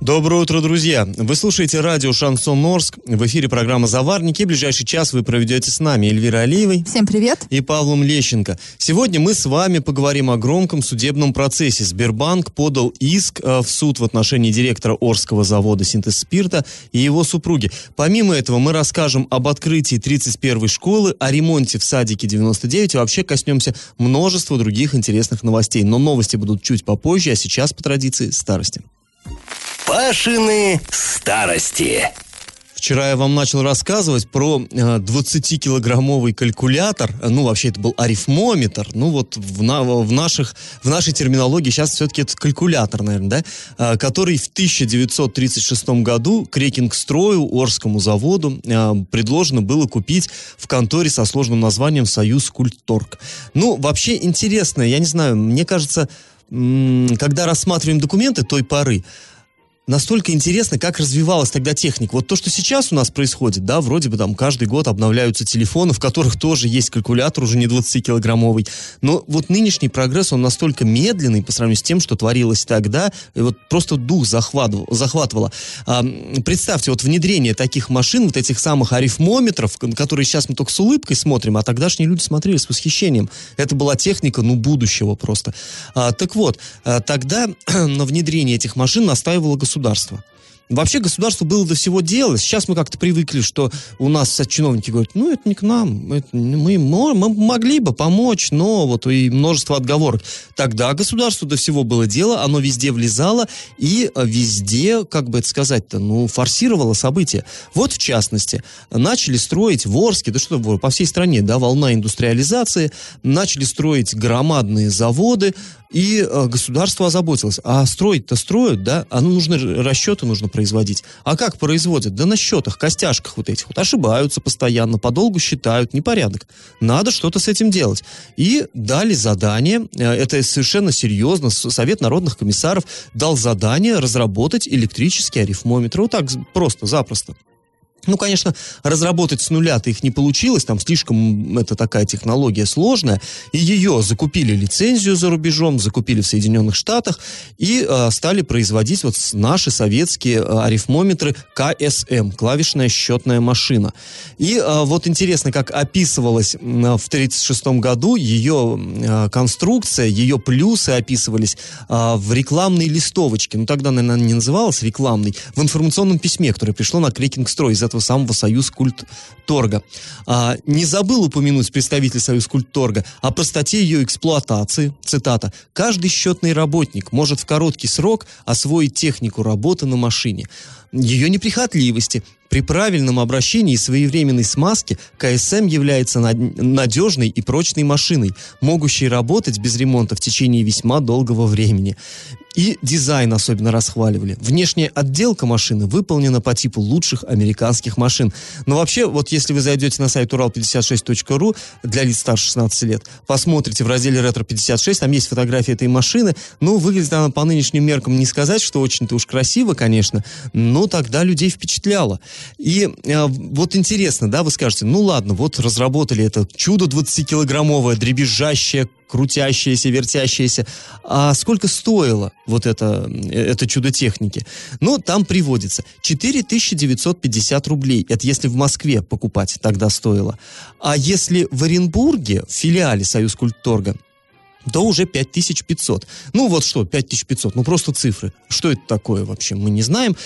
Доброе утро, друзья! Вы слушаете радио «Шансон Орск». В эфире программа «Заварники». Ближайший час вы проведете с нами Эльвирой Алиевой. Всем привет. И Павлом Лещенко. Сегодня мы с вами поговорим о громком судебном процессе. Сбербанк подал иск э, в суд в отношении директора Орского завода «Синтез спирта» и его супруги. Помимо этого мы расскажем об открытии 31-й школы, о ремонте в садике 99 и вообще коснемся множества других интересных новостей. Но новости будут чуть попозже, а сейчас по традиции старости. Пашины старости. Вчера я вам начал рассказывать про э, 20-килограммовый калькулятор. Ну, вообще, это был арифмометр. Ну, вот в, на, в, наших, в нашей терминологии сейчас все-таки это калькулятор, наверное, да? Э, который в 1936 году Крекингстрою, Орскому заводу, э, предложено было купить в конторе со сложным названием «Союз Культторг». Ну, вообще интересно, я не знаю, мне кажется, когда рассматриваем документы той поры, настолько интересно, как развивалась тогда техника. Вот то, что сейчас у нас происходит, да, вроде бы там каждый год обновляются телефоны, в которых тоже есть калькулятор, уже не 20-килограммовый. Но вот нынешний прогресс, он настолько медленный по сравнению с тем, что творилось тогда, и вот просто дух захватывало. захватывало. А, представьте, вот внедрение таких машин, вот этих самых арифмометров, которые сейчас мы только с улыбкой смотрим, а тогдашние люди смотрели с восхищением. Это была техника, ну, будущего просто. А, так вот, а, тогда на внедрение этих машин настаивало государство государства. Вообще государство было до всего дела. Сейчас мы как-то привыкли, что у нас чиновники говорят, ну, это не к нам, это, мы, мы могли бы помочь, но вот и множество отговорок. Тогда государству до всего было дело, оно везде влезало и везде, как бы это сказать-то, ну, форсировало события. Вот, в частности, начали строить в Орске, да что по всей стране, да, волна индустриализации, начали строить громадные заводы, и э, государство озаботилось. А строить-то строят, да? А ну, нужны расчеты нужно производить. А как производят? Да на счетах, костяшках вот этих вот. Ошибаются постоянно, подолгу считают, непорядок. Надо что-то с этим делать. И дали задание, э, это совершенно серьезно, Совет народных комиссаров дал задание разработать электрический арифмометр. Вот так просто, запросто. Ну, конечно, разработать с нуля-то их не получилось, там слишком это такая технология сложная, и ее закупили лицензию за рубежом, закупили в Соединенных Штатах и э, стали производить вот наши советские э, арифмометры КСМ, клавишная счетная машина. И э, вот интересно, как описывалась э, в 1936 году ее э, конструкция, ее плюсы описывались э, в рекламной листовочке, ну тогда, наверное, не называлась рекламной, в информационном письме, которое пришло на Крекинг-строй из этого самого Союз Культторга. А, не забыл упомянуть представитель Союз Культторга о простоте ее эксплуатации. Цитата. «Каждый счетный работник может в короткий срок освоить технику работы на машине. Ее неприхотливости, при правильном обращении и своевременной смазке КСМ является надежной и прочной машиной, могущей работать без ремонта в течение весьма долгого времени. И дизайн особенно расхваливали. Внешняя отделка машины выполнена по типу лучших американских машин. Но вообще, вот если вы зайдете на сайт урал56.ру для лиц старше 16 лет, посмотрите в разделе «Ретро-56», там есть фотография этой машины. Ну, выглядит она по нынешним меркам не сказать, что очень-то уж красиво, конечно, но тогда людей впечатляло. И э, вот интересно, да, вы скажете, ну ладно, вот разработали это чудо 20-килограммовое, дребезжащее, крутящееся, вертящееся. А сколько стоило вот это, это чудо техники? Ну, там приводится 4950 рублей. Это если в Москве покупать тогда стоило. А если в Оренбурге, в филиале Союз Культторга, то уже 5500. Ну вот что, 5500, ну просто цифры. Что это такое вообще, мы не знаем.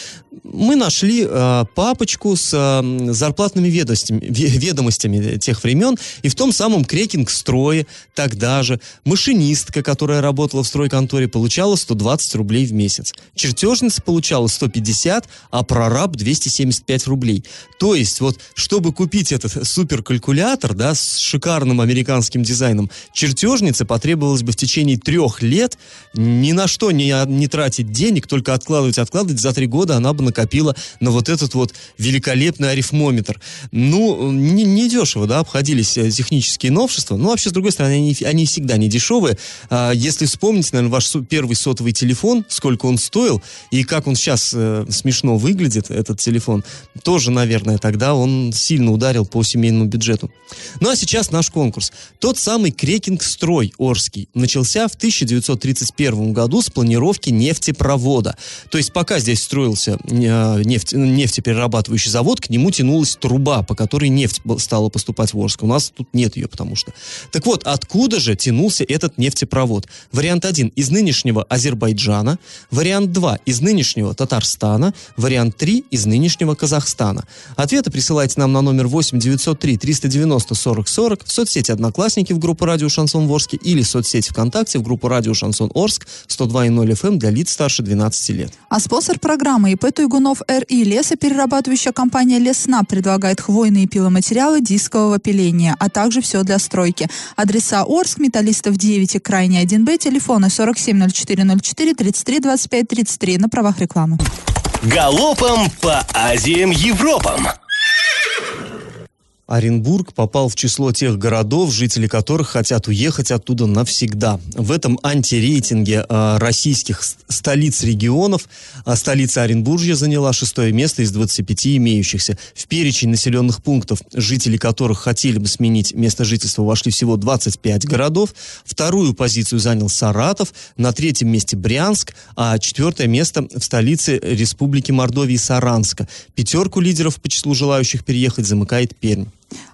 Мы нашли э, папочку с э, зарплатными ведомостями, ведомостями тех времен, и в том самом крекинг-строе тогда же машинистка, которая работала в стройконторе, получала 120 рублей в месяц. Чертежница получала 150, а прораб 275 рублей. То есть вот, чтобы купить этот суперкалькулятор, да, с шикарным американским дизайном, чертежнице потребовалось требовалось бы в течение трех лет ни на что не, не тратить денег, только откладывать, откладывать, за три года она бы накопила на вот этот вот великолепный арифмометр. Ну, не, не дешево, да, обходились э, технические новшества. Ну, вообще, с другой стороны, они, они всегда не дешевые. А, если вспомнить, наверное, ваш первый сотовый телефон, сколько он стоил, и как он сейчас э, смешно выглядит, этот телефон, тоже, наверное, тогда он сильно ударил по семейному бюджету. Ну, а сейчас наш конкурс. Тот самый Крекинг-строй Орский начался в 1931 году с планировки нефтепровода. То есть пока здесь строился э, нефть, нефтеперерабатывающий завод, к нему тянулась труба, по которой нефть стала поступать в Орск. У нас тут нет ее, потому что. Так вот, откуда же тянулся этот нефтепровод? Вариант 1 из нынешнего Азербайджана, вариант 2 из нынешнего Татарстана, вариант 3 из нынешнего Казахстана. Ответы присылайте нам на номер 8 903 390 40 40 в соцсети Одноклассники в группу Радио Шансон Ворске или в соцсети ВКонтакте в группу Радио Шансон Орск 102.0 FM эм для лиц старше 12 лет. А спонсор программы ИП Туйгунов РИ лесоперерабатывающая компания Лесна предлагает хвойные пиломатериалы дискового пиления, а также все для стройки. Адреса Орск, Металлистов 9 и Крайне 1Б, телефоны 470404 33 25 33 на правах рекламы. Галопом по Азиям Европам! Оренбург попал в число тех городов, жители которых хотят уехать оттуда навсегда. В этом антирейтинге э, российских столиц регионов э, столица Оренбуржья заняла шестое место из 25 имеющихся. В перечень населенных пунктов, жители которых хотели бы сменить место жительства, вошли всего 25 городов. Вторую позицию занял Саратов, на третьем месте Брянск, а четвертое место в столице Республики Мордовии Саранска. Пятерку лидеров по числу желающих переехать замыкает Пермь.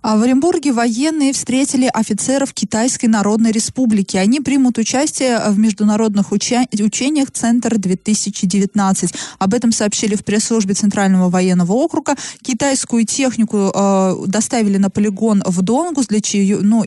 А в Оренбурге военные встретили офицеров Китайской Народной Республики. Они примут участие в международных уча- учениях «Центр-2019». Об этом сообщили в пресс-службе Центрального военного округа. Китайскую технику э, доставили на полигон в Донгус, для чьей, ну,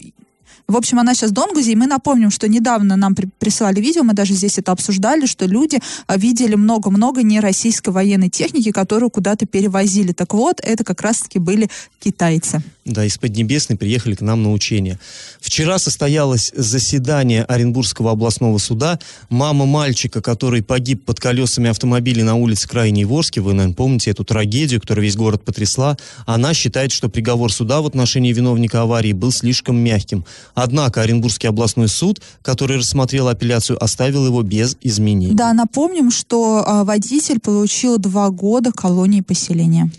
в общем, она сейчас в Донгузе, и мы напомним, что недавно нам при присылали видео, мы даже здесь это обсуждали, что люди а, видели много-много нероссийской военной техники, которую куда-то перевозили. Так вот, это как раз-таки были китайцы. Да, из Поднебесной приехали к нам на учение. Вчера состоялось заседание Оренбургского областного суда. Мама мальчика, который погиб под колесами автомобиля на улице Крайней Ворске, вы, наверное, помните эту трагедию, которая весь город потрясла, она считает, что приговор суда в отношении виновника аварии был слишком мягким. Однако Оренбургский областной суд, который рассмотрел апелляцию, оставил его без изменений. Да, напомним, что а, водитель получил два года колонии поселения.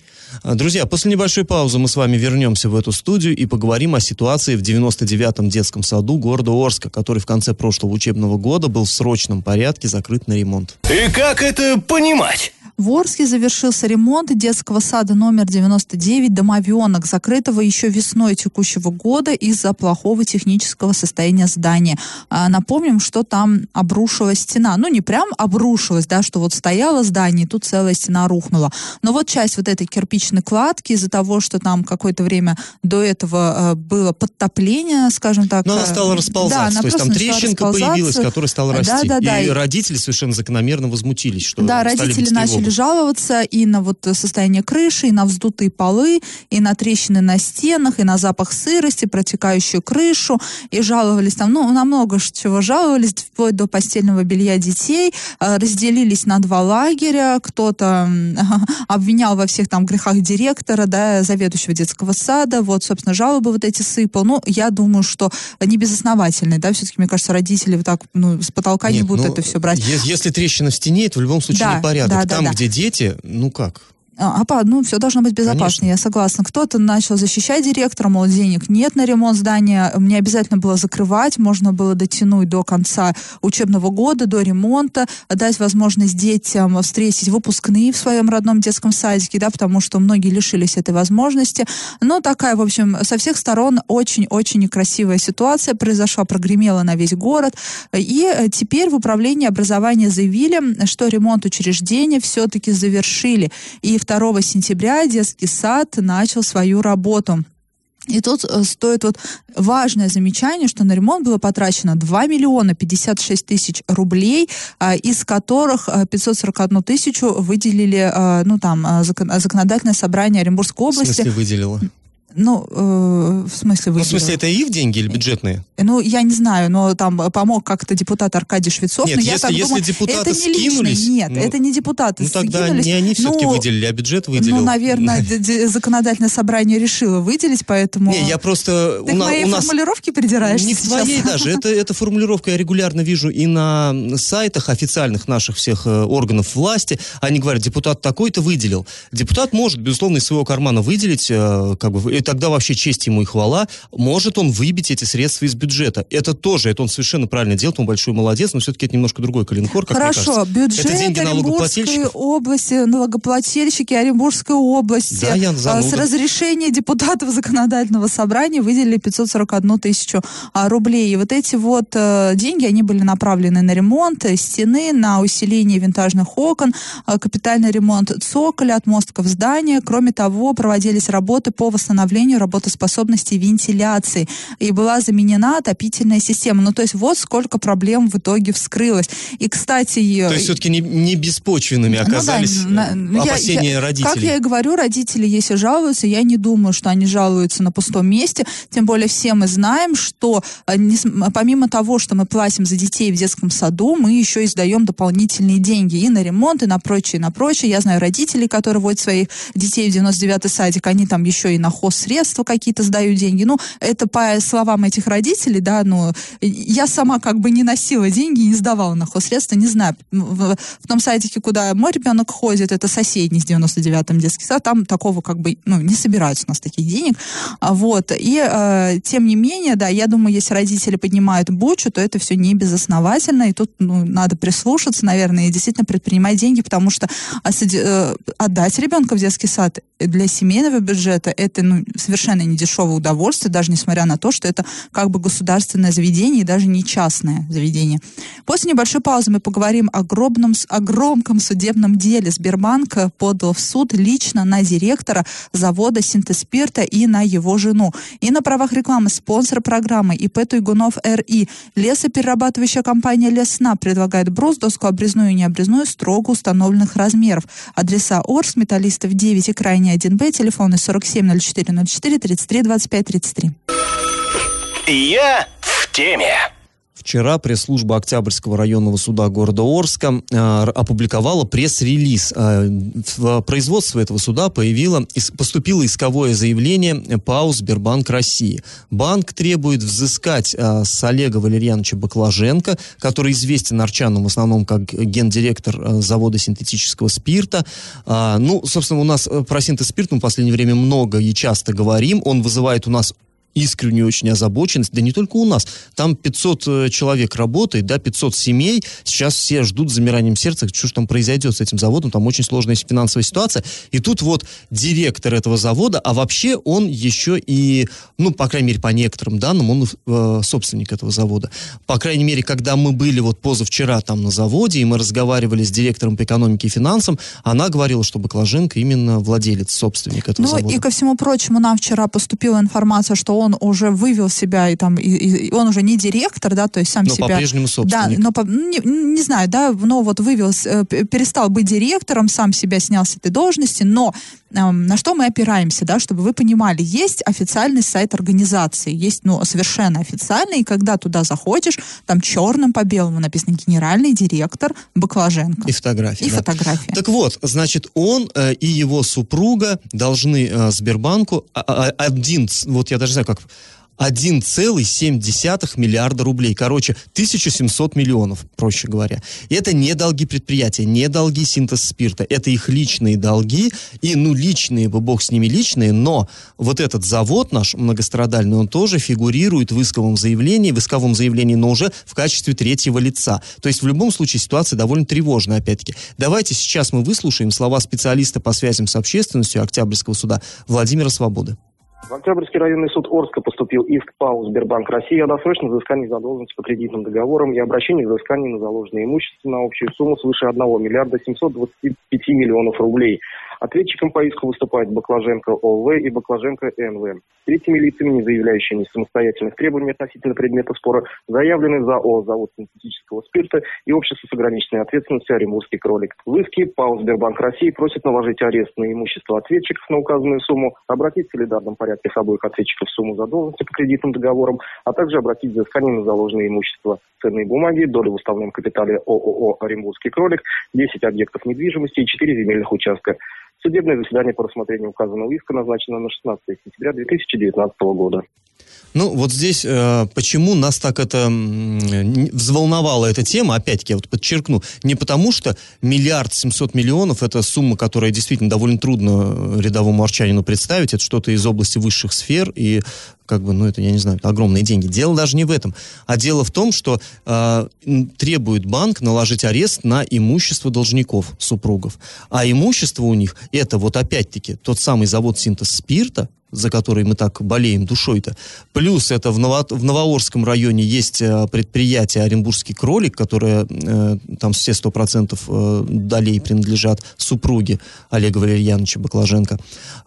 А, друзья, после небольшой паузы мы с вами вернемся в эту студию и поговорим о ситуации в 99-м детском саду города Орска, который в конце прошлого учебного года был в срочном порядке закрыт на ремонт. И как это понимать? В Орске завершился ремонт детского сада номер 99 «Домовенок», закрытого еще весной текущего года из-за плохого технического состояния здания. А, напомним, что там обрушилась стена. Ну, не прям обрушилась, да, что вот стояло здание, и тут целая стена рухнула. Но вот часть вот этой кирпичной кладки из-за того, что там какое-то время до этого э, было подтопление, скажем так. Но она э, стала расползаться, да, то есть там трещинка появилась, которая стала расти. Да, да, да. И родители совершенно закономерно возмутились, что Да, родители начали начали жаловаться и на вот состояние крыши, и на вздутые полы, и на трещины на стенах, и на запах сырости, протекающую крышу, и жаловались там, ну, на много чего жаловались, вплоть до постельного белья детей, а, разделились на два лагеря, кто-то обвинял во всех там грехах директора, да, заведующего детского сада, вот, собственно, жалобы вот эти сыпал, ну, я думаю, что не безосновательные, да, все-таки, мне кажется, родители вот так, ну, с потолка Нет, не будут ну, это все брать. Если трещина в стене, это в любом случае да, непорядок. Да, Там, да, где дети, ну как? А, а ну, все должно быть безопасно, Конечно. я согласна. Кто-то начал защищать директора, мол, денег нет на ремонт здания, мне обязательно было закрывать, можно было дотянуть до конца учебного года, до ремонта, дать возможность детям встретить выпускные в своем родном детском садике, да, потому что многие лишились этой возможности. Но такая, в общем, со всех сторон очень-очень некрасивая ситуация произошла, прогремела на весь город. И теперь в управлении образования заявили, что ремонт учреждения все-таки завершили. И 2 сентября детский сад начал свою работу. И тут э, стоит вот важное замечание, что на ремонт было потрачено 2 миллиона 56 тысяч рублей, а, из которых 541 э, тысячу выделили, э, ну там, законодательное собрание Оренбургской области. В смысле выделило? Ну, э, в смысле выделил? Ну, в смысле, это ИФ деньги или бюджетные? Ну, я не знаю, но там помог как-то депутат Аркадий Швецов. Нет, но если, я так если думаю, депутаты это не скинулись... Личный, нет, ну, это не депутаты Ну, тогда скинулись. не они все-таки Ну, выделили, а бюджет выделил. Ну, наверное, законодательное собрание решило выделить, поэтому... Не, я просто... Ты у, к на- моей у нас... формулировке придираешься Не к сейчас? твоей даже. Это, это формулировка я регулярно вижу и на сайтах официальных наших всех э, органов власти. Они говорят, депутат такой-то выделил. Депутат может, безусловно, из своего кармана выделить, э, как бы, тогда вообще честь ему и хвала. Может он выбить эти средства из бюджета. Это тоже, это он совершенно правильно делает, он большой молодец, но все-таки это немножко другой калинкор, как Хорошо, бюджет Это деньги Оренбургской области, налогоплательщики Оренбургской области Да, я а, зануда. с разрешения депутатов законодательного собрания выделили 541 тысячу а, рублей. И вот эти вот э, деньги, они были направлены на ремонт стены, на усиление винтажных окон, э, капитальный ремонт цоколя, отмостков здания. Кроме того, проводились работы по восстановлению работоспособности вентиляции. И была заменена отопительная система. Ну, то есть вот сколько проблем в итоге вскрылось. И, кстати... э, То есть все-таки не, не беспочвенными ну да, оказались на- э, я- опасения я- родителей. Как я и говорю, родители, если жалуются, я не думаю, что они жалуются на пустом месте. Тем более все мы знаем, что э, нес- помимо того, что мы платим за детей в детском саду, мы еще и сдаем дополнительные деньги и на ремонт, и на прочее, и на прочее. Я знаю родителей, которые водят своих детей в 99-й садик, они там еще и на хозсредства какие-то сдают деньги. Ну, это по словам этих родителей, да, ну, я сама как бы не носила деньги, не сдавала на хозсредства, не знаю. В, в том садике, куда мой ребенок ходит, это соседний с 99-м детский сад, там такого как бы, ну, не собираются у нас таких денег. А, Вот. И э, тем не менее, да, я думаю, если родители поднимают бучу, то это все не безосновательно, и тут ну, надо прислушаться, наверное, и действительно предпринимать деньги, потому что осади- э, отдать ребенка в детский сад для семейного бюджета это ну, совершенно не дешевое удовольствие, даже несмотря на то, что это как бы государственное заведение и даже не частное заведение. После небольшой паузы мы поговорим о, гробном, о громком судебном деле. Сбербанк подал в суд лично на директора завода синтеспирта и на его жену. И на правах рекламы спонсор программы ИП Туйгунов РИ. Лесоперерабатывающая компания Лесна предлагает брус, доску обрезную и необрезную строго установленных размеров. Адреса Орск, Металлистов 9 и Крайний 1Б, телефоны 470404 33 25 33. Я в теме. Вчера пресс-служба Октябрьского районного суда города Орска э, опубликовала пресс-релиз. Э, в производство этого суда появило, ис- поступило исковое заявление ПАО «Сбербанк России». Банк требует взыскать э, с Олега Валерьяновича Баклаженко, который известен арчанам в основном как гендиректор э, завода синтетического спирта. А, ну, собственно, у нас э, про синтез-спирт мы в последнее время много и часто говорим. Он вызывает у нас искреннюю очень озабоченность, да не только у нас, там 500 э, человек работает, да, 500 семей, сейчас все ждут с замиранием сердца, что же там произойдет с этим заводом, там очень сложная финансовая ситуация, и тут вот директор этого завода, а вообще он еще и, ну, по крайней мере, по некоторым данным, он э, собственник этого завода. По крайней мере, когда мы были вот позавчера там на заводе, и мы разговаривали с директором по экономике и финансам, она говорила, что Баклаженко именно владелец, собственник этого Ну завода. и ко всему прочему, нам вчера поступила информация, что он уже вывел себя, и там, и, и- он уже не директор, да, то есть сам Но себя... по-прежнему Да, собственник. но по- ну, не, не знаю, да, но вот вывел, э, перестал быть директором, сам себя снял с этой должности, но эм, на что мы опираемся, да, чтобы вы понимали, есть официальный сайт организации, есть, ну, совершенно официальный, и когда туда заходишь, там черным по белому написано генеральный директор Баклаженко. И фотографии. И да. фотография. Так вот, значит, он э, и его супруга должны э, Сбербанку а- а- один, вот я даже знаю, как 1,7 миллиарда рублей. Короче, 1700 миллионов, проще говоря. И это не долги предприятия, не долги синтез спирта. Это их личные долги. И, ну, личные, бы бог с ними личные, но вот этот завод наш многострадальный, он тоже фигурирует в исковом заявлении, в исковом заявлении, но уже в качестве третьего лица. То есть в любом случае ситуация довольно тревожная, опять-таки. Давайте сейчас мы выслушаем слова специалиста по связям с общественностью Октябрьского суда Владимира Свободы. В Октябрьский районный суд Орска поступил иск ПАО «Сбербанк России» о досрочном взыскании задолженности по кредитным договорам и обращении взыскания на заложенное имущество на общую сумму свыше 1 миллиарда 725 миллионов рублей. Ответчиком по иску выступают Баклаженко ОВ и Баклаженко НВ. Третьими лицами, не заявляющими самостоятельных требований относительно предмета спора, заявлены за ООО «Завод синтетического спирта» и общество с ограниченной ответственностью «Оренбургский кролик». В иске ПАО «Сбербанк России» просит наложить арест на имущество ответчиков на указанную сумму, обратить в солидарном порядке с обоих ответчиков сумму задолженности по кредитным договорам, а также обратить взыскание на заложенное имущество, ценные бумаги, доли в уставном капитале ООО «Оренбургский кролик», 10 объектов недвижимости и 4 земельных участка. Судебное заседание по рассмотрению указанного иска назначено на 16 сентября 2019 года. Ну, вот здесь э, почему нас так это э, взволновала эта тема, опять-таки, я вот подчеркну, не потому что миллиард семьсот миллионов – это сумма, которая действительно довольно трудно рядовому арчанину представить, это что-то из области высших сфер, и как бы, ну, это, я не знаю, огромные деньги. Дело даже не в этом, а дело в том, что э, требует банк наложить арест на имущество должников, супругов. А имущество у них – это вот опять-таки тот самый завод синтез спирта, за который мы так болеем душой-то. Плюс это в, Ново, в Новоорском районе есть э, предприятие «Оренбургский кролик», которое э, там все сто процентов э, долей принадлежат супруге Олега Валерьяновича Баклаженко,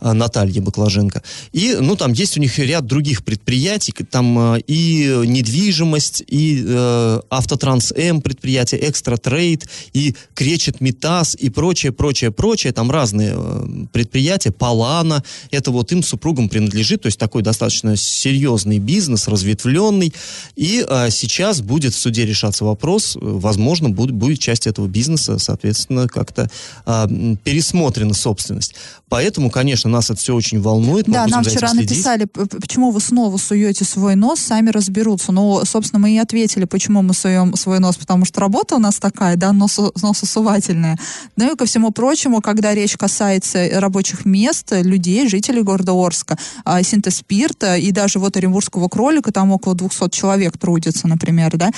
э, Наталье Баклаженко. И, ну, там есть у них ряд других предприятий, там э, и недвижимость, и э, Автотранс М предприятие, Экстра Трейд, и Кречет Метас, и прочее, прочее, прочее. Там разные э, предприятия, Палана, это вот им супруг супругам принадлежит, то есть такой достаточно серьезный бизнес, разветвленный. И а, сейчас будет в суде решаться вопрос, возможно, будет, будет часть этого бизнеса, соответственно, как-то а, пересмотрена собственность. Поэтому, конечно, нас это все очень волнует. Да, нам вчера написали, почему вы снова суете свой нос, сами разберутся. Но, собственно, мы и ответили, почему мы суем свой нос, потому что работа у нас такая, да, носу, нососувательная. Ну и ко всему прочему, когда речь касается рабочих мест, людей, жителей города Орска, а, синтез спирта и даже вот Оренбургского кролика, там около 200 человек трудится, например, да,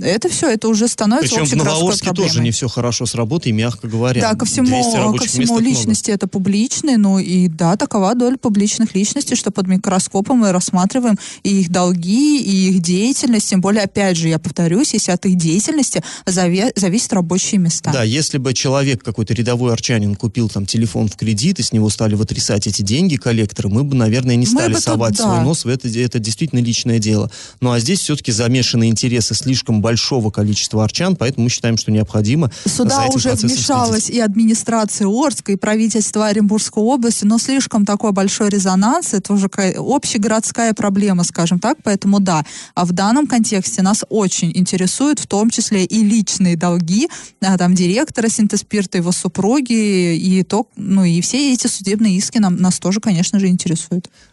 это все, это уже становится Причем в Новоорске проблемой. тоже не все хорошо с работой, мягко говоря. Да, ко всему, ко всему личности много. это публичные, ну и да, такова доля публичных личностей, что под микроскопом мы рассматриваем и их долги, и их деятельность, тем более, опять же, я повторюсь, если от их деятельности заве- зависят рабочие места. Да, если бы человек, какой-то рядовой арчанин, купил там телефон в кредит, и с него стали вытрясать эти деньги коллекторы, мы бы, наверное, не стали совать тут, да. свой нос в это, это действительно личное дело. Ну а здесь все-таки замешаны интересы слишком большого количества арчан, поэтому мы считаем, что необходимо Сюда уже вмешалась следить. и администрация Орска, и правительство Оренбургской области, но слишком такой большой резонанс, это уже общегородская проблема, скажем так, поэтому да. А в данном контексте нас очень интересуют в том числе и личные долги, а, там, директора Синтеспирта, его супруги, и то, ну, и все эти судебные иски нам, нас тоже, конечно же, интересуют.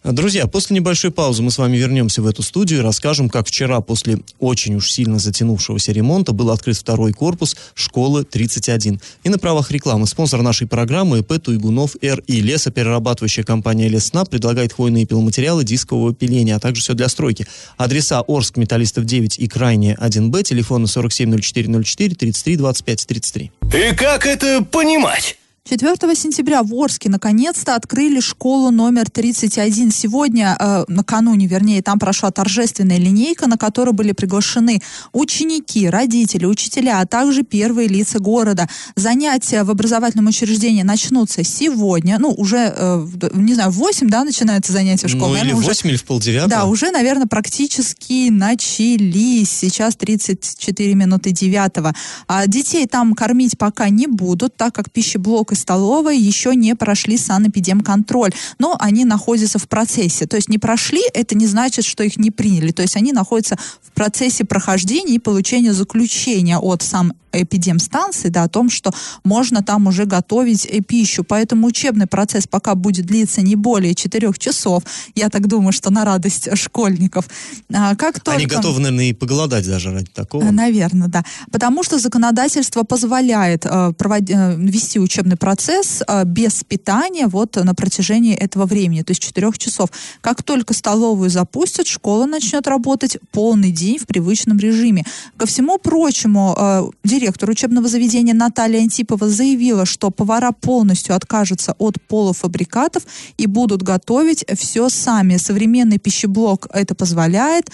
Друзья, после небольшой паузы мы с вами вернемся в эту студию и расскажем, как вчера после очень уж сильно затянувшегося ремонта был открыт второй корпус школы 31. И на правах рекламы спонсор нашей программы ИП Туйгунов Р и лесоперерабатывающая компания Лесна предлагает хвойные пиломатериалы дискового пиления, а также все для стройки. Адреса Орск, Металлистов 9 и Крайне 1Б, телефоны 470404 33 25 33. И как это понимать? 4 сентября в Орске наконец-то открыли школу номер 31. Сегодня, э, накануне, вернее, там прошла торжественная линейка, на которой были приглашены ученики, родители, учителя, а также первые лица города. Занятия в образовательном учреждении начнутся сегодня, ну, уже, э, не знаю, в 8, да, начинаются занятия в школе? Ну, или в 8, или в полдевятого. Да, уже, наверное, практически начались. Сейчас 34 минуты девятого. А детей там кормить пока не будут, так как пищеблок столовой еще не прошли санэпидемконтроль, но они находятся в процессе. То есть не прошли, это не значит, что их не приняли. То есть они находятся в процессе прохождения и получения заключения от сам эпидемстанции, да, о том, что можно там уже готовить э, пищу. Поэтому учебный процесс пока будет длиться не более четырех часов. Я так думаю, что на радость школьников. А, как только... Они готовы, наверное, и поголодать даже ради такого. Наверное, да. Потому что законодательство позволяет э, провод... э, вести учебный процесс э, без питания вот на протяжении этого времени, то есть четырех часов. Как только столовую запустят, школа начнет работать полный день в привычном режиме. Ко всему прочему, э, директор учебного заведения Наталья Антипова заявила, что повара полностью откажутся от полуфабрикатов и будут готовить все сами. Современный пищеблок это позволяет.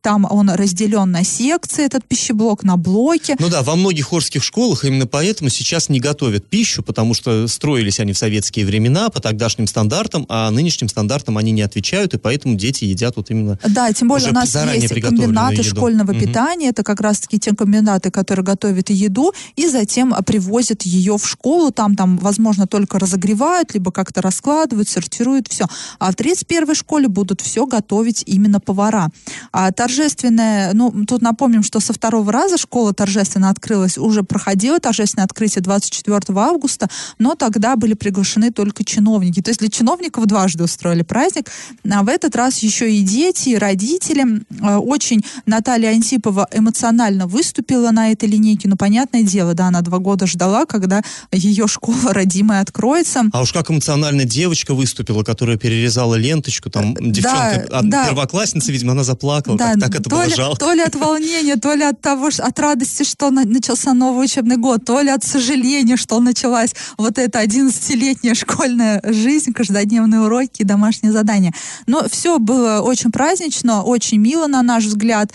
А там он разделен на секции, этот пищеблок, на блоки. Ну да, во многих орских школах именно поэтому сейчас не готовят пищу, потому что строились они в советские времена по тогдашним стандартам, а нынешним стандартам они не отвечают, и поэтому дети едят вот именно Да, тем более у нас есть комбинаты еду. школьного угу. питания, это как раз-таки те комбинаты, которые готовят еду, и затем привозят ее в школу, там, там, возможно, только разогревают, либо как-то раскладывают, сортируют, все. А в 31-й школе будут все готовить именно повара. А торжественное, ну, тут напомним, что со второго раза школа торжественно открылась, уже проходило торжественное открытие 24 августа, но тогда были приглашены только чиновники. То есть для чиновников дважды устроили праздник, а в этот раз еще и дети, и родители. Э, очень Наталья Антипова эмоционально выступила на этой линейке, ну, понятное дело, да, она два года ждала, когда ее школа родимая откроется. А уж как эмоционально девочка выступила, которая перерезала ленточку, там девчонка, да, да. первоклассница, видимо, она заплакала, да, так, это то ли. То ли от волнения, то ли от того, от радости, что начался новый учебный год, то ли от сожаления, что началась вот эта 11-летняя школьная жизнь, каждодневные уроки, домашние задания. Но все было очень празднично, очень мило, на наш взгляд.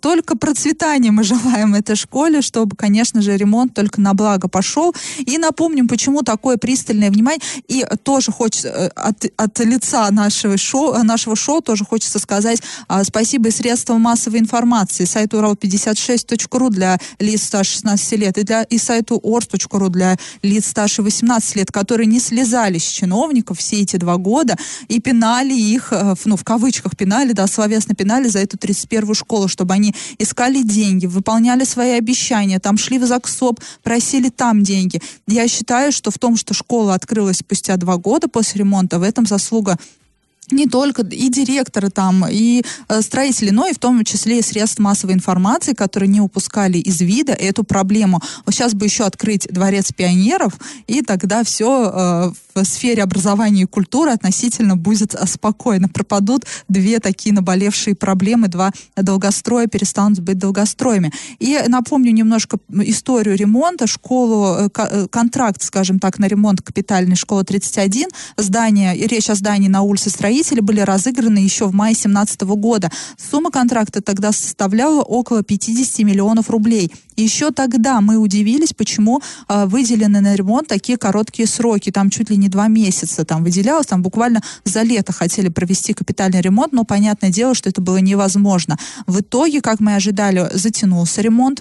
Только процветания мы желаем этой школе, чтобы, конечно же, ремонт только на благо пошел. И напомним, почему такое пристальное внимание. И тоже хочется э, от, от лица нашего шоу, нашего шоу тоже хочется сказать а, спасибо и средствам массовой информации. Сайту урал56.ру для лиц старше 16 лет и, для, и сайту орс.ру для лиц старше 18 лет, которые не слезали с чиновников все эти два года и пинали их, э, ну, в кавычках пинали, да, словесно пинали за эту 31-ю школу, чтобы они искали деньги, выполняли свои обещания, там шли в ЗАГСОП, просили там деньги. Я считаю, что в том, что школа открылась спустя два года после ремонта, в этом заслуга не только и директоры там, и э, строители, но и в том числе и средств массовой информации, которые не упускали из вида эту проблему. Вот сейчас бы еще открыть дворец пионеров, и тогда все э, сфере образования и культуры относительно будет спокойно. Пропадут две такие наболевшие проблемы, два долгостроя перестанут быть долгостроями. И напомню немножко историю ремонта. Школу, э, э, контракт, скажем так, на ремонт капитальной школы 31, здание, речь о здании на улице строителей были разыграны еще в мае 2017 года. Сумма контракта тогда составляла около 50 миллионов рублей. Еще тогда мы удивились, почему э, выделены на ремонт такие короткие сроки. Там чуть ли не два месяца там выделялось, там буквально за лето хотели провести капитальный ремонт, но понятное дело, что это было невозможно. В итоге, как мы ожидали, затянулся ремонт.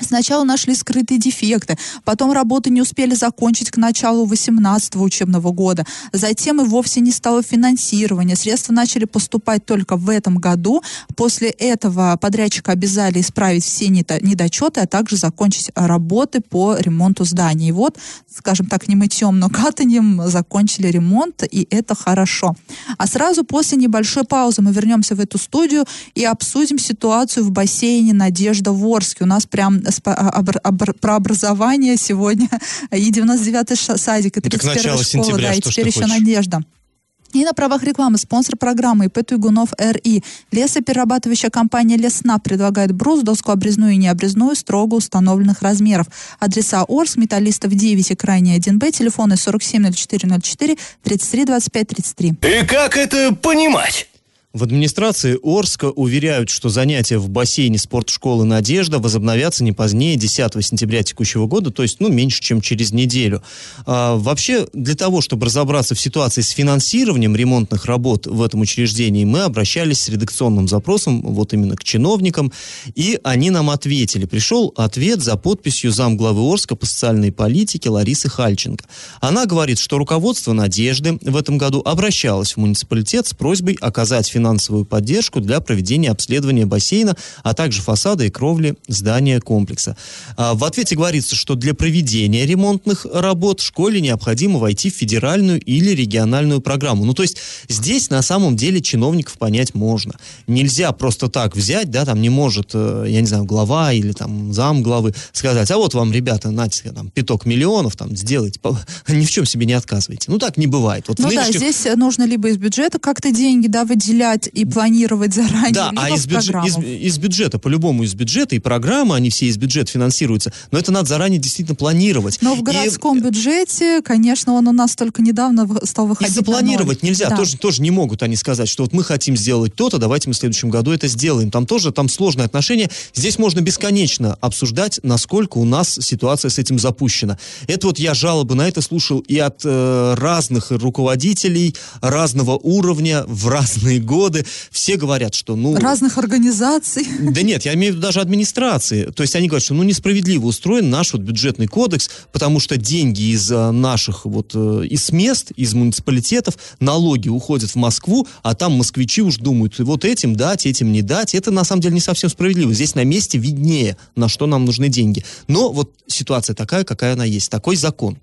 Сначала нашли скрытые дефекты, потом работы не успели закончить к началу 18 учебного года, затем и вовсе не стало финансирования, средства начали поступать только в этом году. После этого подрядчика обязали исправить все недочеты, а также закончить работы по ремонту здания. И вот, скажем так, не мытьем, но катанием закончили ремонт, и это хорошо. А сразу после небольшой паузы мы вернемся в эту студию и обсудим ситуацию в бассейне «Надежда в Орске». У нас прям про образование сегодня и 99-й садик, и 31 школа, да, и теперь еще хочешь? Надежда. И на правах рекламы спонсор программы ИП Туйгунов РИ. Лесоперерабатывающая компания Лесна предлагает брус, доску обрезную и необрезную строго установленных размеров. Адреса Орс, Металлистов 9 и крайне 1Б, телефоны 470404 33 25 33. И как это понимать? В администрации Орска уверяют, что занятия в бассейне спортшколы «Надежда» возобновятся не позднее 10 сентября текущего года, то есть, ну, меньше, чем через неделю. А, вообще, для того, чтобы разобраться в ситуации с финансированием ремонтных работ в этом учреждении, мы обращались с редакционным запросом вот именно к чиновникам, и они нам ответили. Пришел ответ за подписью замглавы Орска по социальной политике Ларисы Хальченко. Она говорит, что руководство «Надежды» в этом году обращалось в муниципалитет с просьбой оказать финансирование финансовую поддержку для проведения обследования бассейна, а также фасада и кровли здания комплекса. А, в ответе говорится, что для проведения ремонтных работ в школе необходимо войти в федеральную или региональную программу. Ну, то есть здесь на самом деле чиновников понять можно. Нельзя просто так взять, да, там не может, э, я не знаю, глава или там зам главы сказать, а вот вам, ребята, нате, там, пяток миллионов, там, сделайте, ни в чем себе не отказывайте. Ну, так не бывает. Вот ну нынешних... да, здесь нужно либо из бюджета как-то деньги, да, выделять, рассчитать и планировать заранее, Да, а из, в бюдж- программу. из, из бюджета, по-любому из бюджета, и программы, они все из бюджета финансируются, но это надо заранее действительно планировать. Но в И- городском бюджете, конечно, он у нас только недавно стал И выходить на запланировать ноль. нельзя, Да. тоже, тоже не могут они сказать, что вот мы хотим сделать то-то, давайте мы в следующем году это сделаем. Там тоже, там сложные отношения. Здесь можно бесконечно обсуждать, насколько у нас ситуация с этим запущена. Это вот я жалобы на это слушал и от э, разных руководителей разного уровня в разные годы. Все говорят, что ну... Разных организаций. Да нет, я имею в виду даже администрации. То есть они говорят, что ну несправедливо устроен наш вот бюджетный кодекс, потому что деньги из э, наших вот э, из мест, из муниципалитетов, налоги уходят в Москву, а там москвичи уж думают, вот этим дать, этим не дать. Это на самом деле не совсем справедливо. Здесь на месте виднее, на что нам нужны деньги. Но вот ситуация такая, какая она есть. Такой закон.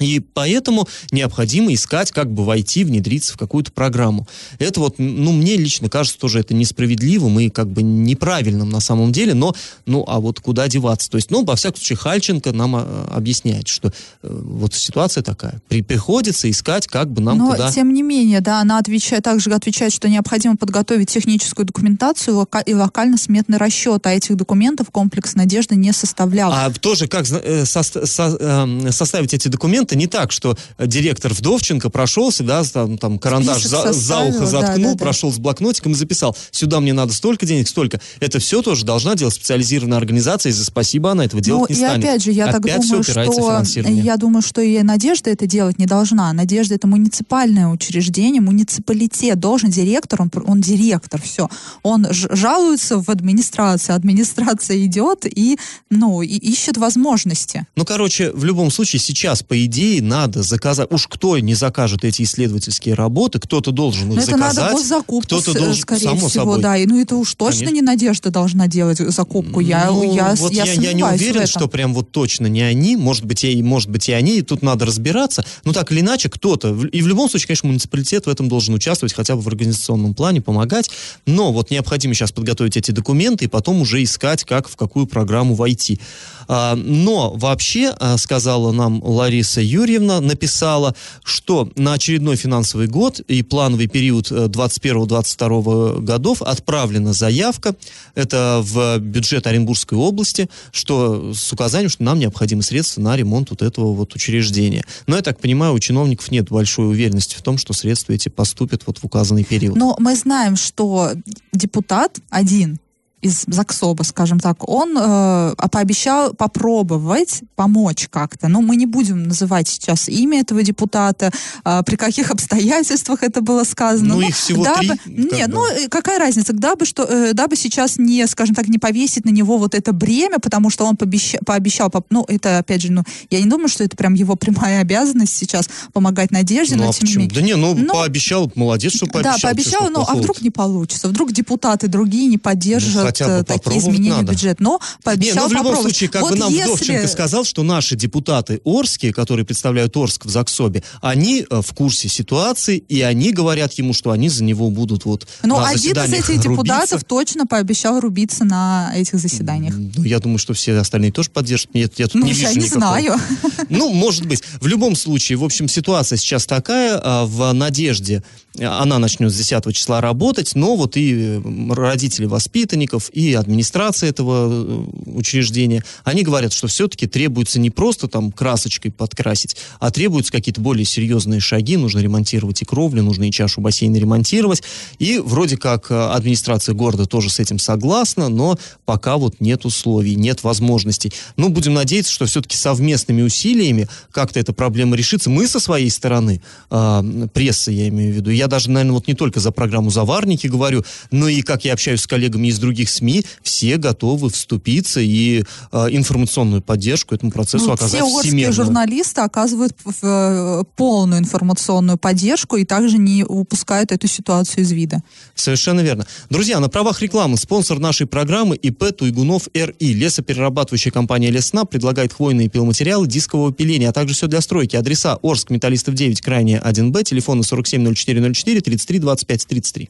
И поэтому необходимо искать, как бы войти, внедриться в какую-то программу. Это вот, ну, мне лично кажется тоже это несправедливым и как бы неправильным на самом деле, но, ну, а вот куда деваться? То есть, ну, во всяком случае, Хальченко нам а, объясняет, что э, вот ситуация такая. При, приходится искать, как бы нам Но, куда... тем не менее, да, она отвечает, также отвечает, что необходимо подготовить техническую документацию лока- и локально-сметный расчет, а этих документов комплекс «Надежда» не составлял. А тоже как э, сос- со- эм, составить эти документы не так, что э, директор Вдовченко прошелся, да, там, там карандаш за, за ухо да, заткнул, да, да. прошел с блокнотиком и записал. Сюда мне надо столько денег, столько. Это все тоже должна делать специализированная организация, и за спасибо она этого делать ну, не и станет. опять же, я так Опять думаю, упирается в что я думаю, что и Надежда это делать не должна. Надежда это муниципальное учреждение, муниципалитет должен директор, он, он директор, все. Он жалуется в администрацию, администрация идет и, ну, и ищет возможности. Ну, короче, в любом случае, сейчас, по идее, надо заказать. Уж кто не закажет эти исследовательские работы, кто-то должен их Но это заказать. надо госзакупку, кто-то с- должен, скорее само всего, собой. да. И, ну это уж точно Конечно. не Надежда должна делать закупку. Я, Ну, я, вот я, я, я не уверен, что прям вот точно не они, может быть, и, может быть, и они, и тут надо разбираться. Но так или иначе, кто-то, и в любом случае, конечно, муниципалитет в этом должен участвовать, хотя бы в организационном плане, помогать. Но вот необходимо сейчас подготовить эти документы и потом уже искать, как, в какую программу войти. А, но вообще, а, сказала нам Лариса Юрьевна, написала, что на очередной финансовый год и плановый период э, 21-22 годов отправлена заявка, это в бюджет Оренбургской области, что с указанием, что нам необходимы средства на ремонт вот этого вот учреждения. Но я так понимаю, у чиновников нет большой уверенности в том, что средства эти поступят вот в указанный период. Но мы знаем, что депутат один из ЗАГСОБа, скажем так, он э, пообещал попробовать помочь как-то. Но мы не будем называть сейчас имя этого депутата, э, при каких обстоятельствах это было сказано. Ну, Но их всего дабы- три, Нет, бы. ну э, какая разница, дабы, что, э, дабы сейчас не, скажем так, не повесить на него вот это бремя, потому что он пообеща- пообещал, поп- ну это опять же, ну я не думаю, что это прям его прямая обязанность сейчас помогать Надежде, Ну, но а тем не менее. Да не, ну, Ну, пообещал, молодец, что пообещал. Да, пообещал, но а вдруг не получится? Вдруг депутаты другие не поддержат Ну, хотя бы э, такие попробовать изменения надо. бюджет. Но Не, пообещал ну в любом попробовать. случае, как вот бы нам если... Вдовченко сказал, что наши депутаты Орские, которые представляют Орск в ЗАГСОБе, они э, в курсе ситуации, и они говорят ему, что они за него будут вот Но на один из этих рубиться. депутатов точно пообещал рубиться на этих заседаниях. Ну, я думаю, что все остальные тоже поддержат. Нет, я тут Ну, не я вижу не никакого. знаю. Ну, может быть. В любом случае, в общем, ситуация сейчас такая, а, в надежде э, она начнет с 10 числа работать, но вот и родители воспитанников, и администрация этого э, учреждения, они говорят, что все-таки требуется не просто там красочкой подкрасить, а требуются какие-то более серьезные шаги, нужно ремонтировать и кровлю, нужно и чашу бассейна ремонтировать, и вроде как э, администрация города тоже с этим согласна, но пока вот нет условий, нет возможностей. Ну, будем надеяться, что все-таки совместными усилиями как-то эта проблема решится. Мы со своей стороны, э, пресса я имею в виду, я даже, наверное, вот не только за программу «Заварники» говорю, но и как я общаюсь с коллегами из других СМИ, все готовы вступиться и э, информационную поддержку этому процессу Ну, оказать все орские всемирную. журналисты оказывают э, полную информационную поддержку и также не упускают эту ситуацию из вида. Совершенно верно. Друзья, на правах рекламы спонсор нашей программы ИП Туйгунов РИ. Лесоперерабатывающая компания Лесна предлагает хвойные пиломатериалы дискового пиления, а также все для стройки. Адреса Орск, Металлистов 9, крайне 1Б, телефоны 470404 33 25 33.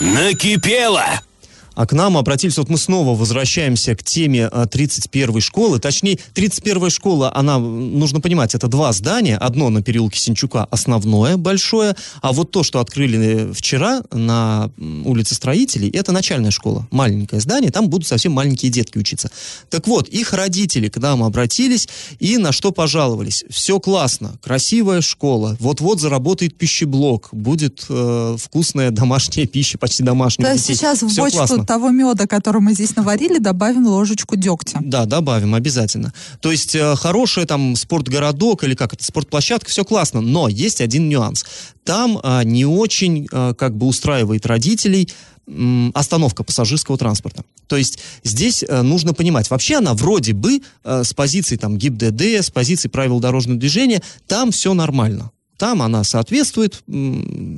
Накипело! А к нам обратились, вот мы снова возвращаемся к теме 31-й школы, точнее, 31-я школа, она, нужно понимать, это два здания, одно на переулке Синчука, основное, большое, а вот то, что открыли вчера на улице Строителей, это начальная школа, маленькое здание, там будут совсем маленькие детки учиться. Так вот, их родители к нам обратились и на что пожаловались. Все классно, красивая школа, вот-вот заработает пищеблок, будет э, вкусная домашняя пища, почти домашняя. Есть сейчас в Все бочку классно. Того меда, который мы здесь наварили, добавим ложечку дегтя. Да, добавим обязательно. То есть э, хорошая там спортгородок или как это, спортплощадка, все классно, но есть один нюанс. Там э, не очень э, как бы устраивает родителей остановка пассажирского транспорта. То есть здесь э, нужно понимать, вообще она вроде бы э, с позиции там ГИБДД, с позиции правил дорожного движения, там все нормально там она соответствует,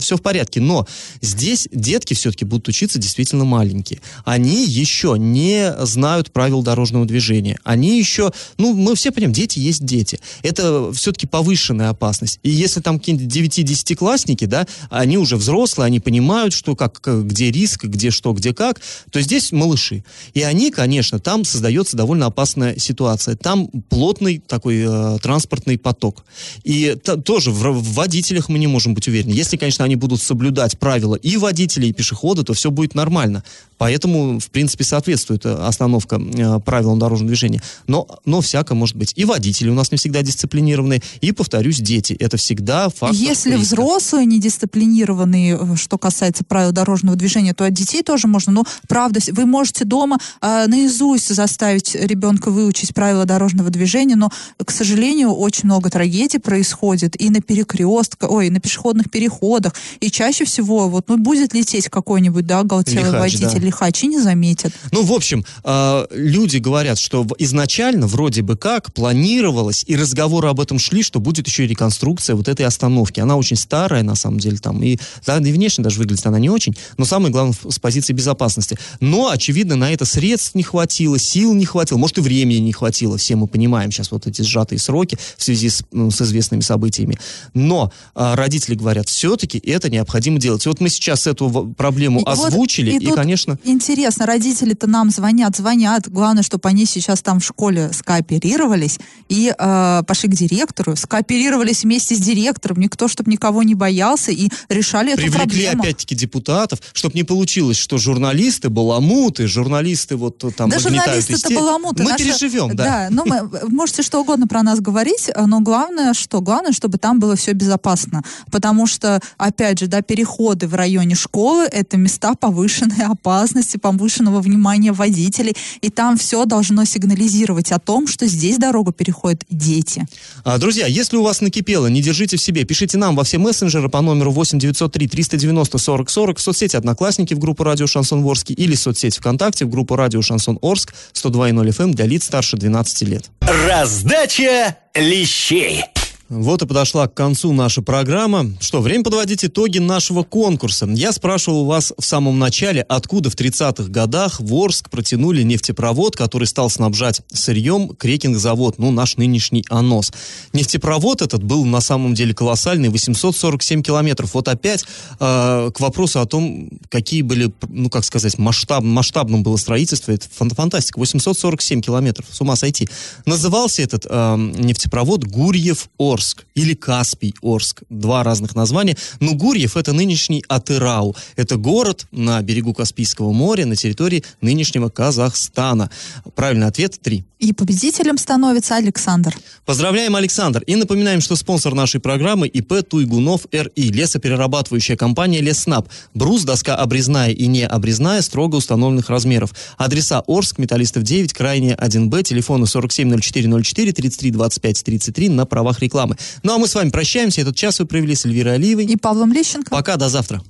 все в порядке. Но здесь детки все-таки будут учиться действительно маленькие. Они еще не знают правил дорожного движения. Они еще, ну, мы все понимаем, дети есть дети. Это все-таки повышенная опасность. И если там какие-нибудь 9-10-классники, да, они уже взрослые, они понимают, что как, где риск, где что, где как, то здесь малыши. И они, конечно, там создается довольно опасная ситуация. Там плотный такой э, транспортный поток. И та, тоже в, в водителях мы не можем быть уверены. Если, конечно, они будут соблюдать правила и водителя, и пешехода, то все будет нормально. Поэтому, в принципе, соответствует э, остановка э, правилам дорожного движения. Но, но всяко может быть. И водители у нас не всегда дисциплинированные. И, повторюсь, дети. Это всегда фактор Если риска. взрослые недисциплинированные, э, что касается правил дорожного движения, то от детей тоже можно. Но, правда, вы можете дома э, наизусть заставить ребенка выучить правила дорожного движения, но, к сожалению, очень много трагедий происходит и на перекрестках, ой, на пешеходных переходах. И чаще всего вот, ну, будет лететь какой-нибудь, да, оголтелый Лихач, водитель, да лихачи не заметят. Ну, в общем, э, люди говорят, что изначально вроде бы как планировалось, и разговоры об этом шли, что будет еще и реконструкция вот этой остановки. Она очень старая, на самом деле, там, и, да, и внешне даже выглядит она не очень, но самое главное, с позиции безопасности. Но, очевидно, на это средств не хватило, сил не хватило, может, и времени не хватило, все мы понимаем сейчас вот эти сжатые сроки в связи с, ну, с известными событиями. Но э, родители говорят, все-таки это необходимо делать. И вот мы сейчас эту проблему и озвучили, вот, и, и тут, конечно интересно, родители-то нам звонят, звонят. Главное, чтобы они сейчас там в школе скооперировались и э, пошли к директору, скооперировались вместе с директором, никто, чтобы никого не боялся, и решали Привлекли эту проблему. Привлекли опять-таки депутатов, чтобы не получилось, что журналисты баламуты, журналисты вот там Да журналисты это баламуты. Мы наша... переживем, да. Да, ну мы, можете что угодно про нас говорить, но главное, что? Главное, чтобы там было все безопасно. Потому что, опять же, да, переходы в районе школы — это места повышенной опасности опасности, повышенного внимания водителей, и там все должно сигнализировать о том, что здесь дорогу переходят дети. А, друзья, если у вас накипело, не держите в себе, пишите нам во все мессенджеры по номеру 8 903 390 40 40 в соцсети «Одноклассники» в группу «Радио Шансон Орск» или соцсеть ВКонтакте в группу «Радио Шансон Орск» 102.0 FM эм для лиц старше 12 лет. Раздача лещей. Вот и подошла к концу наша программа. Что, время подводить итоги нашего конкурса. Я спрашивал вас в самом начале, откуда в 30-х годах в Орск протянули нефтепровод, который стал снабжать сырьем крекинг-завод, ну, наш нынешний АНОС. Нефтепровод этот был на самом деле колоссальный, 847 километров. Вот опять э, к вопросу о том, какие были, ну, как сказать, масштаб, масштабным было строительство. Это фантастика. 847 километров, с ума сойти. Назывался этот э, нефтепровод Гурьев-Орск. Орск или Каспий Орск. Два разных названия. Но Гурьев это нынешний Атырау. Это город на берегу Каспийского моря на территории нынешнего Казахстана. Правильный ответ три. И победителем становится Александр. Поздравляем, Александр. И напоминаем, что спонсор нашей программы ИП Туйгунов РИ. Лесоперерабатывающая компания Леснаб. Брус, доска обрезная и не обрезная, строго установленных размеров. Адреса Орск, Металлистов 9, Крайне 1Б, телефоны 470404 33 25 33 на правах рекламы программы. Ну а мы с вами прощаемся. Этот час вы провели с Эльвирой Алиевой. И Павлом Лещенко. Пока, до завтра.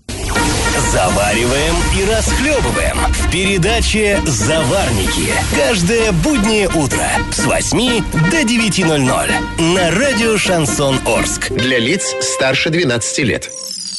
Завариваем и расхлебываем в передаче «Заварники». Каждое буднее утро с 8 до 9.00 на радио «Шансон Орск». Для лиц старше 12 лет.